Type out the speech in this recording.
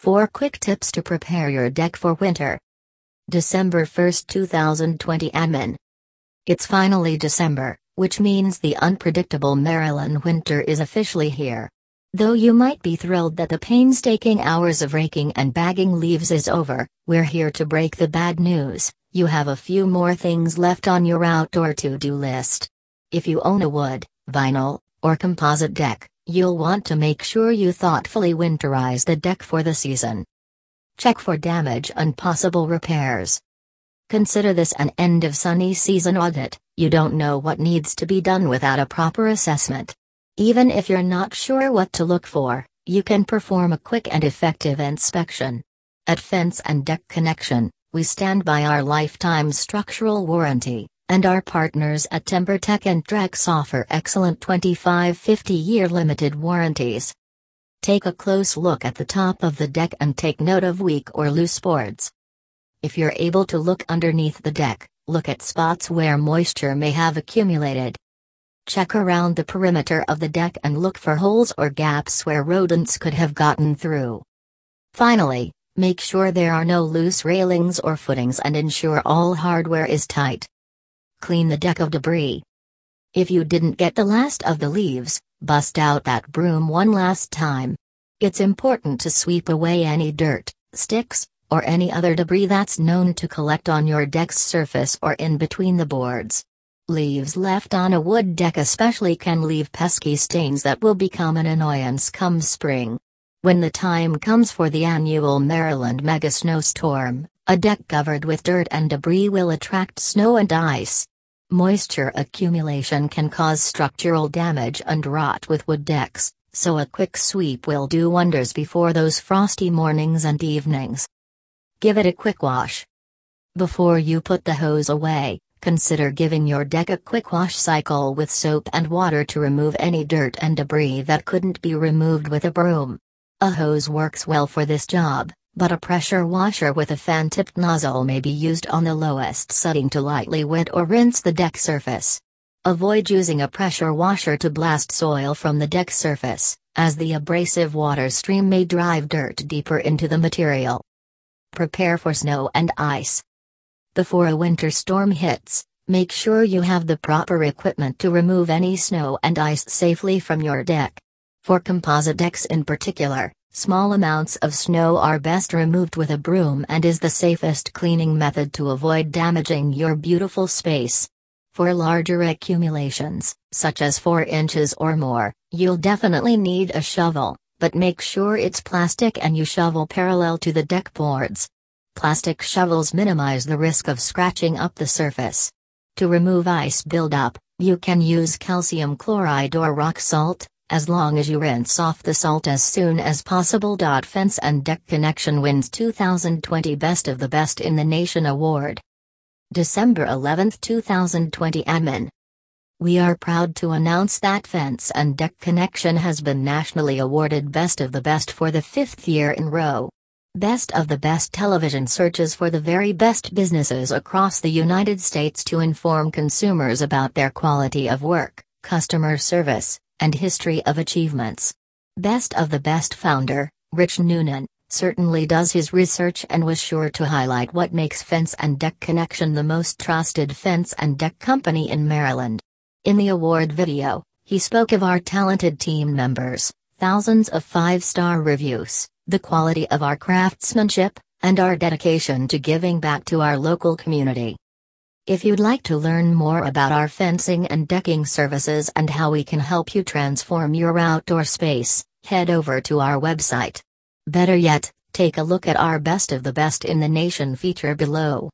4 quick tips to prepare your deck for winter. December 1, 2020 Admin. It's finally December, which means the unpredictable Maryland winter is officially here. Though you might be thrilled that the painstaking hours of raking and bagging leaves is over, we're here to break the bad news. You have a few more things left on your outdoor to do list. If you own a wood, vinyl, or composite deck, you'll want to make sure you thoughtfully winterize the deck for the season. Check for damage and possible repairs. Consider this an end of sunny season audit, you don't know what needs to be done without a proper assessment. Even if you're not sure what to look for, you can perform a quick and effective inspection. At Fence and Deck Connection, we stand by our lifetime structural warranty, and our partners at TimberTech and Trex offer excellent 25 50 year limited warranties. Take a close look at the top of the deck and take note of weak or loose boards. If you're able to look underneath the deck, look at spots where moisture may have accumulated. Check around the perimeter of the deck and look for holes or gaps where rodents could have gotten through. Finally, make sure there are no loose railings or footings and ensure all hardware is tight. Clean the deck of debris. If you didn't get the last of the leaves, bust out that broom one last time. It's important to sweep away any dirt, sticks, or any other debris that's known to collect on your deck's surface or in between the boards. Leaves left on a wood deck especially can leave pesky stains that will become an annoyance come spring. When the time comes for the annual Maryland mega snowstorm, a deck covered with dirt and debris will attract snow and ice. Moisture accumulation can cause structural damage and rot with wood decks, so a quick sweep will do wonders before those frosty mornings and evenings. Give it a quick wash. Before you put the hose away, Consider giving your deck a quick wash cycle with soap and water to remove any dirt and debris that couldn't be removed with a broom. A hose works well for this job, but a pressure washer with a fan-tipped nozzle may be used on the lowest setting to lightly wet or rinse the deck surface. Avoid using a pressure washer to blast soil from the deck surface, as the abrasive water stream may drive dirt deeper into the material. Prepare for snow and ice. Before a winter storm hits, make sure you have the proper equipment to remove any snow and ice safely from your deck. For composite decks in particular, small amounts of snow are best removed with a broom and is the safest cleaning method to avoid damaging your beautiful space. For larger accumulations, such as 4 inches or more, you'll definitely need a shovel, but make sure it's plastic and you shovel parallel to the deck boards. Plastic shovels minimize the risk of scratching up the surface. To remove ice buildup, you can use calcium chloride or rock salt, as long as you rinse off the salt as soon as possible. Fence and Deck Connection wins 2020 Best of the Best in the Nation Award. December 11, 2020 Admin. We are proud to announce that Fence and Deck Connection has been nationally awarded Best of the Best for the fifth year in row. Best of the Best Television searches for the very best businesses across the United States to inform consumers about their quality of work, customer service, and history of achievements. Best of the Best founder, Rich Noonan, certainly does his research and was sure to highlight what makes Fence and Deck Connection the most trusted fence and deck company in Maryland. In the award video, he spoke of our talented team members, thousands of five star reviews, the quality of our craftsmanship, and our dedication to giving back to our local community. If you'd like to learn more about our fencing and decking services and how we can help you transform your outdoor space, head over to our website. Better yet, take a look at our Best of the Best in the Nation feature below.